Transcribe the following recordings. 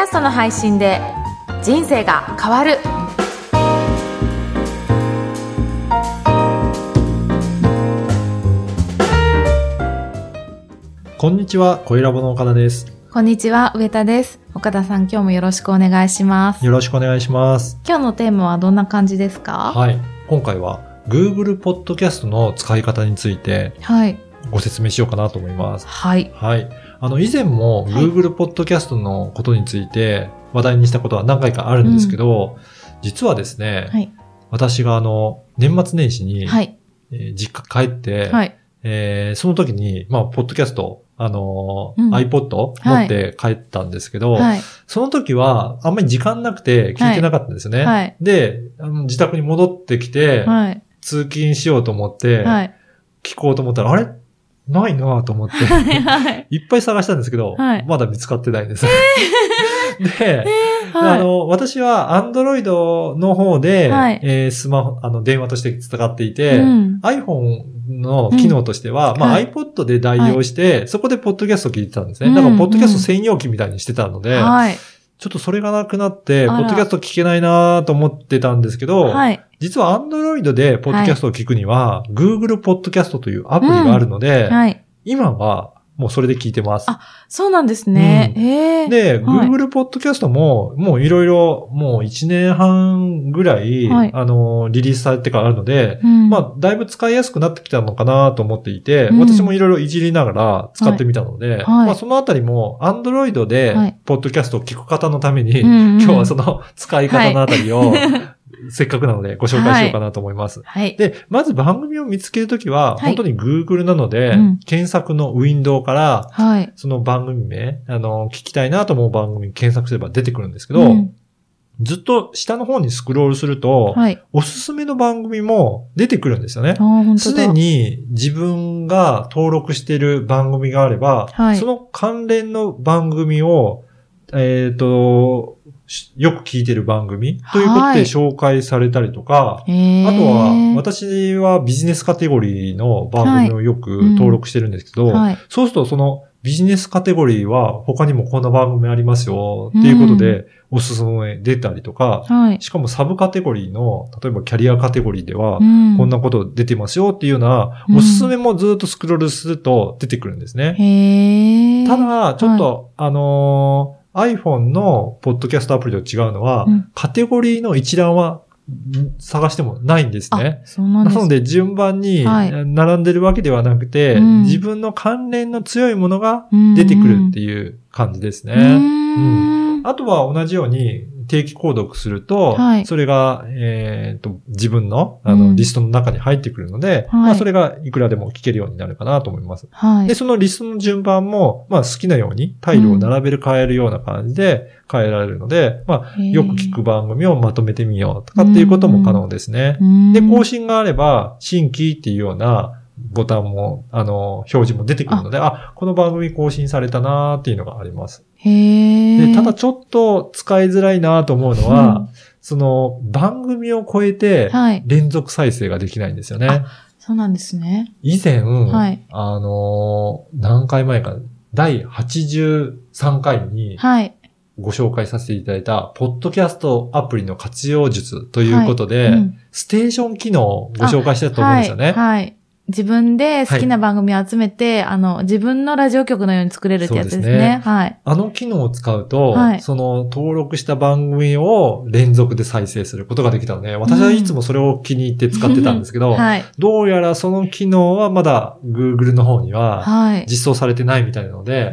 ャストの配信で人生が変わるこんにちは、小ラボの岡田です。こんにちは上田です岡田さん今日もよろしくお願いしますよろしくお願いします。今日のテーマはどんな感じですか？はい。今回は Google Podcast の使い方についてはいご説明しようかなと思います。はいはい。あの、以前もはい。Google Podcast のことについて話題にしたことは何回かあるんですけど、実はですね、はい。私があの、年末年始に、はい。えー実家帰って、はい。えーその時に、まあ、ポッドキャスト、あのーうん。iPod 持って帰ったんですけど、はい。その時はあんまり時間なくて聞いてなかったんですよね。はい。で、あの自宅に戻ってきて、はい。通勤しようと思って、はい。聞こうと思ったら、あれ？ないなぁと思って、はいい。っぱい探したんですけど、はい。まだ見つかってないんです。で、はい。あの、私は Android の方で、はい。えースマホ、あの、電話として使っていて、うん。iPhone の機能としては、まあ、はい。iPod で代用して、そこでポッドキャストを聞いてたんですね。うんだから、ポッドキャスト専用機みたいにしてたので、はい。ちょっとそれがなくなって、ポッドキャスト聞けないなと思ってたんですけど、はい実は Android でポッドキャストを聞くには、Google ポッドキャストというアプリがあるので、はい。今はもうそれで聞いてます。あそうなんですね。うん。へえで、はい。Google ポッドキャストも、もういろいろ、もう1年半ぐらい、はい。あの、リリースされてからあるので、うん。まあ、だいぶ使いやすくなってきたのかなと思っていて、うん。私もいろいろいじりながら使ってみたので、はい。まあ、そのあたりも、Android ではい、ポッドキャストを聞く方のために、うんうん。今日はその使い方のあたりを、せっかくなのでご紹介しようかなと思います。はい。で、まず番組を見つけるときは、はい。本当に Google なので、うん。検索のウィンドウから、はい。その番組名、あの、聞きたいなと思う番組検索すれば出てくるんですけど、うん。ずっと下の方にスクロールすると、はい。おすすめの番組も出てくるんですよね。すだ。でに自分が登録している番組があれば、はい。その関連の番組を、えっ、と、しよく聞いてる番組ということはい。で紹介されたりとか、へー。あとは、私はビジネスカテゴリーの番組をよく登録してるんですけど、はい。そうするとそのビジネスカテゴリーは他にもこんな番組ありますよっていうことでおすすめ出たりとか、はい。しかもサブカテゴリーの、例えばキャリアカテゴリーでは、うん。こんなこと出てますよっていうような、うん。おすすめもずっとスクロールすると出てくるんですね。へー。ただ、ちょっと、あのー iPhone のポッドキャストアプリと違うのは、うん。カテゴリーの一覧はん探してもないんですね。あそうなんです。なので、順番にはい。並んでるわけではなくて、うん。自分の関連の強いものが出出てくるっていう感じですね。ねあとは同じように定期購読すると、はい。それが、えーと自分のあの、うん。リストの中に入ってくるので、はい。まあ、それがいくらでも聞けるようになるかなと思います。はい。で、そのリストの順番も、まあ、好きなようにタイルを並べる変えるような感じで変えられるので、まあ、よく聞く番組をまとめてみようとかっていうことも可能ですね。で、更新があれば、新規っていうようなボタンも、あの、表示も出てくるので、あ。この番組更新されたなーっていうのがあります。へで、ただちょっと使いづらいなと思うのは、その番組を超えてはい連続再生ができないんですよね。あそうなんですね。以前、はいあのー何回前か、第83回にはい。ご紹介させていただいた、ポッドキャストアプリの活用術ということで、うんステーション機能をご紹介したと思うんですよね。はい。はい自分で好きな番組を集めて、あの、自分のラジオ局のように作れるってやつですね。そうですねはい。あの機能を使うと、はいその登録した番組を連続で再生することができたので、私はいつもそれを気に入って使ってたんですけど、はい。どうやらその機能はまだ Google の方にははい。実装されてないみたいなので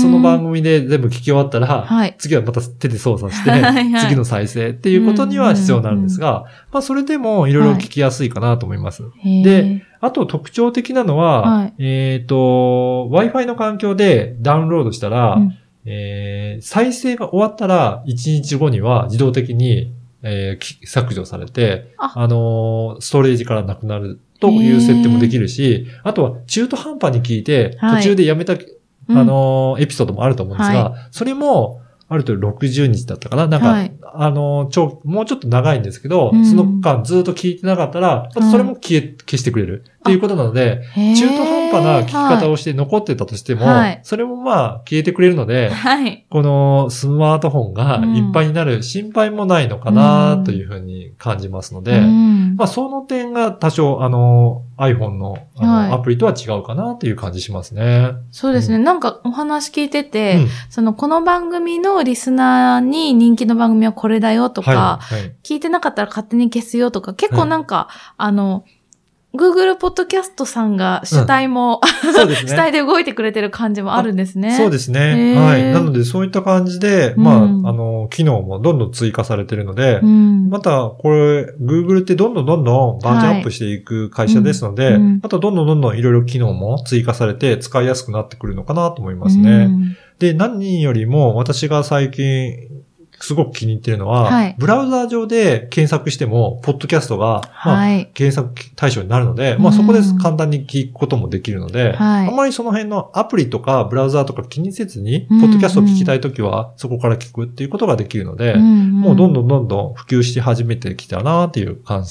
その番組で全部聞き終わったら、はい。次はまた手で操作して はいはい、次の再生っていうことには必要になるんですが、まあそれでもいろいろ聞きやすいかなと思います。で、あと特徴的なのは、はい。えっ、と、Wi-Fi の環境でダウンロードしたら、うん。えー再生が終わったら1日後には自動的に、えーき削除されて、あ。あのーストレージからなくなるという設定もできるし、あとは中途半端に聞いて、はい。途中でやめた、うん。あのーエピソードもあると思うんですが、はそれも、あると60日だったかな。なんか、はい。あの、超、もうちょっと長いんですけど、うん。その間ずっと聞いてなかったら、それも消え、消してくれる。っていうことなので、中途半端な聞き方をして残ってたとしても、はい。それもまあ消えてくれるので、はい。このスマートフォンがいっぱいになる心配もないのかなというふうに感じますので、うん。まあその点が多少あの iPhone のあの、はいアプリとは違うかなという感じしますね。そうですね。なんかお話聞いてて、うんそのこの番組のリスナーに人気の番組はこれだよとか、はい。はい。聞いてなかったら勝手に消すよとか、結構なんか、あの、Google ポッドキャストさんが主体も、そうですね。主体で動いてくれてる感じもあるんですね。そうですへね。ーはい。なので、そういった感じで、うんまあ、あの、機能もどんどん追加されてるので、うん。また、これ、Google ってどんどんどんどんバージョンアップしていく会社ですので、はいうんあとどんどんどんどんいろいろ機能も追加されて使いやすくなってくるのかなと思いますうね。んで、何よりも私が最近すごく気に入ってるのは、はいブラウザー上で検索しても、ポッドキャストが、まあはい。検索対象になるので、うんまあそこで簡単に聞くこともできるので、はいあまりその辺のアプリとかブラウザーとか気にせずに、うんポッドキャストを聞きたいときはそこから聞くっていうことができるので、んもうどんどんどんどん普及し始めてきたなっていう感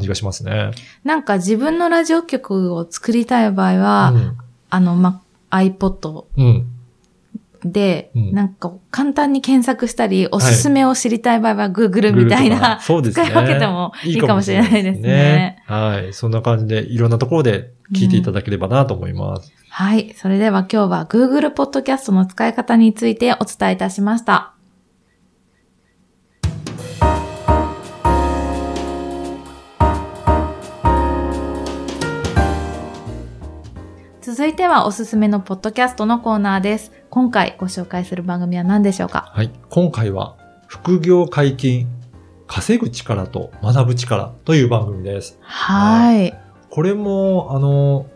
じがしますね。なんか自分のラジオ局を作りたい場合は、うん。あの、ま、iPod うん。で、うんなんか簡単に検索したり、おすすめを知りたい場合は Google みたいな、そうですね。使い分けてもいいかもしれないですね。はい。そんな感じでいろんなところで聞いていただければなと思います。はい。それでは今日は Google Podcast の使い方についてお伝えいたしました。続いてはおすすめのポッドキャストのコーナーです。今回ご紹介する番組は何でしょうか？はい。今回は、副業解禁、稼ぐ力と学ぶ力という番組です。はい。これも、あの、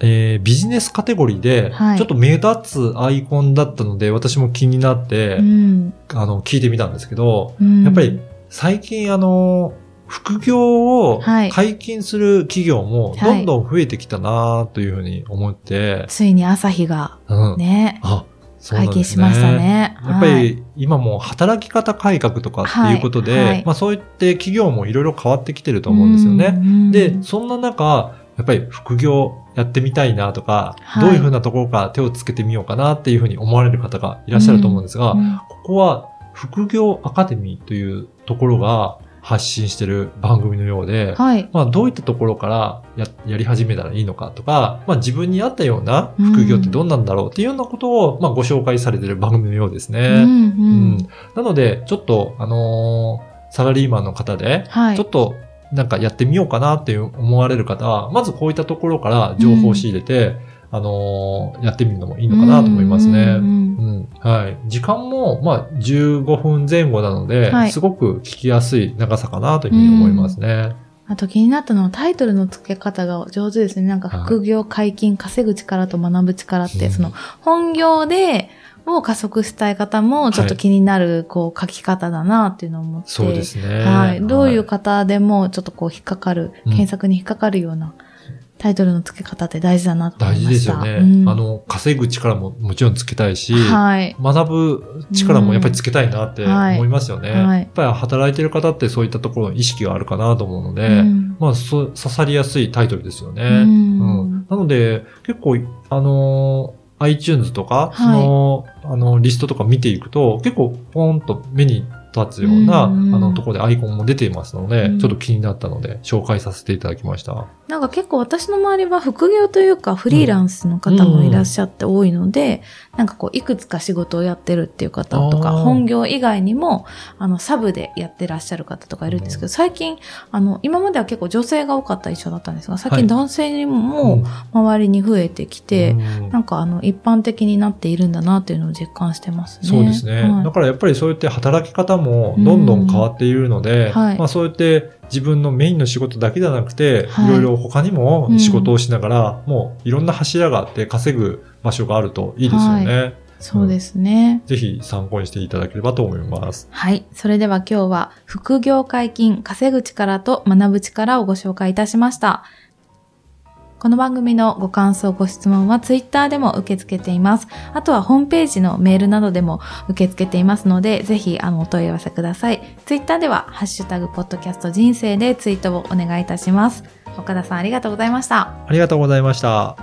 えービジネスカテゴリーで、はいちょっと目立つアイコンだったので、私も気になって、うんあの、聞いてみたんですけど、うんやっぱり最近あの、副業をはい。解禁する企業もはい。どんどん増えてきたなというふうに思って、ついに朝日がうん。ね、あ、そうね。解禁しましたね。やっぱはい。り今もう働き方改革とかっていうことで、はい。はい。まあそういって企業もいろいろ変わってきてると思うんですよね。うんで、そんな中、やっぱり副業やってみたいなとか、はい。どういうふうなところから手をつけてみようかなっていうふうに思われる方がいらっしゃると思うんですが、うん。ここは副業アカデミーというところが発信してる番組のようで、はい。まあどういったところからややり始めたらいいのかとか、まあ自分に合ったような副業ってどんなんだろうっていうようなことを、まあご紹介されてる番組のようですうんね。ううんんなので、ちょっと、あのーサラリーマンの方で、はい。ちょっとなんかやってみようかなって思われる方は、まずこういったところから情報を仕入れて、あのーやってみるのもいいのかなと思いますね。うんうんうんはい。時間も、まあ、15分前後なので、はいすごく聞きやすい長さかなというふうに思いますね。あと気になったのはタイトルの付け方が上手ですね。なんか副業解禁、稼ぐ力と学ぶ力って、うんその本業でもう加速したい方もちょっと気になる、こう書き方だなっていうのを思って。そうですね。はい。どういうは方でもちょっとこう引っかかる、うん検索に引っかかるようなタイトルの付け方って大事だなと思大いました。事ですよね。うんあの、稼ぐ力ももちろんつけたいし、はい。学ぶ力もやっぱりつけたいなってはい思いますよね。はいやっぱり働いてる方ってそういったところの意識があるかなと思うので、うんまあ、そ刺さりやすいタイトルですよね。うんうんなので、結構、あのー iTunes とか、はいその、あの、リストとか見ていくと、結構、ポーンと目に立つような、うんあの、ところでアイコンも出ていますので、うん。ちょっと気になったので、紹介させていただきました。なんか結構私の周りは副業というかフリーランスの方もいらっしゃって多いので、なんかこういくつか仕事をやってるっていう方とか、本業以外にも、あの、サブでやってらっしゃる方とかいるんですけど、最近、あの、今までは結構女性が多かった印象だったんですが、最はい。近男性にも周りに増えてきて、うん。なんかあの、一般的になっているんだなっていうのを実感してますね。そうですね。はい。だからやっぱりそうやって働き方もどんどん変わっているので、うんはいまあそうやって自分のメインの仕事だけじゃなくて、はいいろいろ他にも仕事をしながら、もういろんな柱があって稼ぐ場所があるといいですよね。そうですね。ぜひ参考にしていただければと思います。はい。それでは今日は副業解禁、稼ぐ力と学ぶ力をご紹介いたしました。この番組のご感想、ご質問はツイッターでも受け付けています。あとはホームページのメールなどでも受け付けていますので、ぜひあのお問い合わせください。ツイッターでは、ハッシュタグポッドキャスト人生でツイートをお願いいたします。岡田さんありがとうございました。ありがとうございました。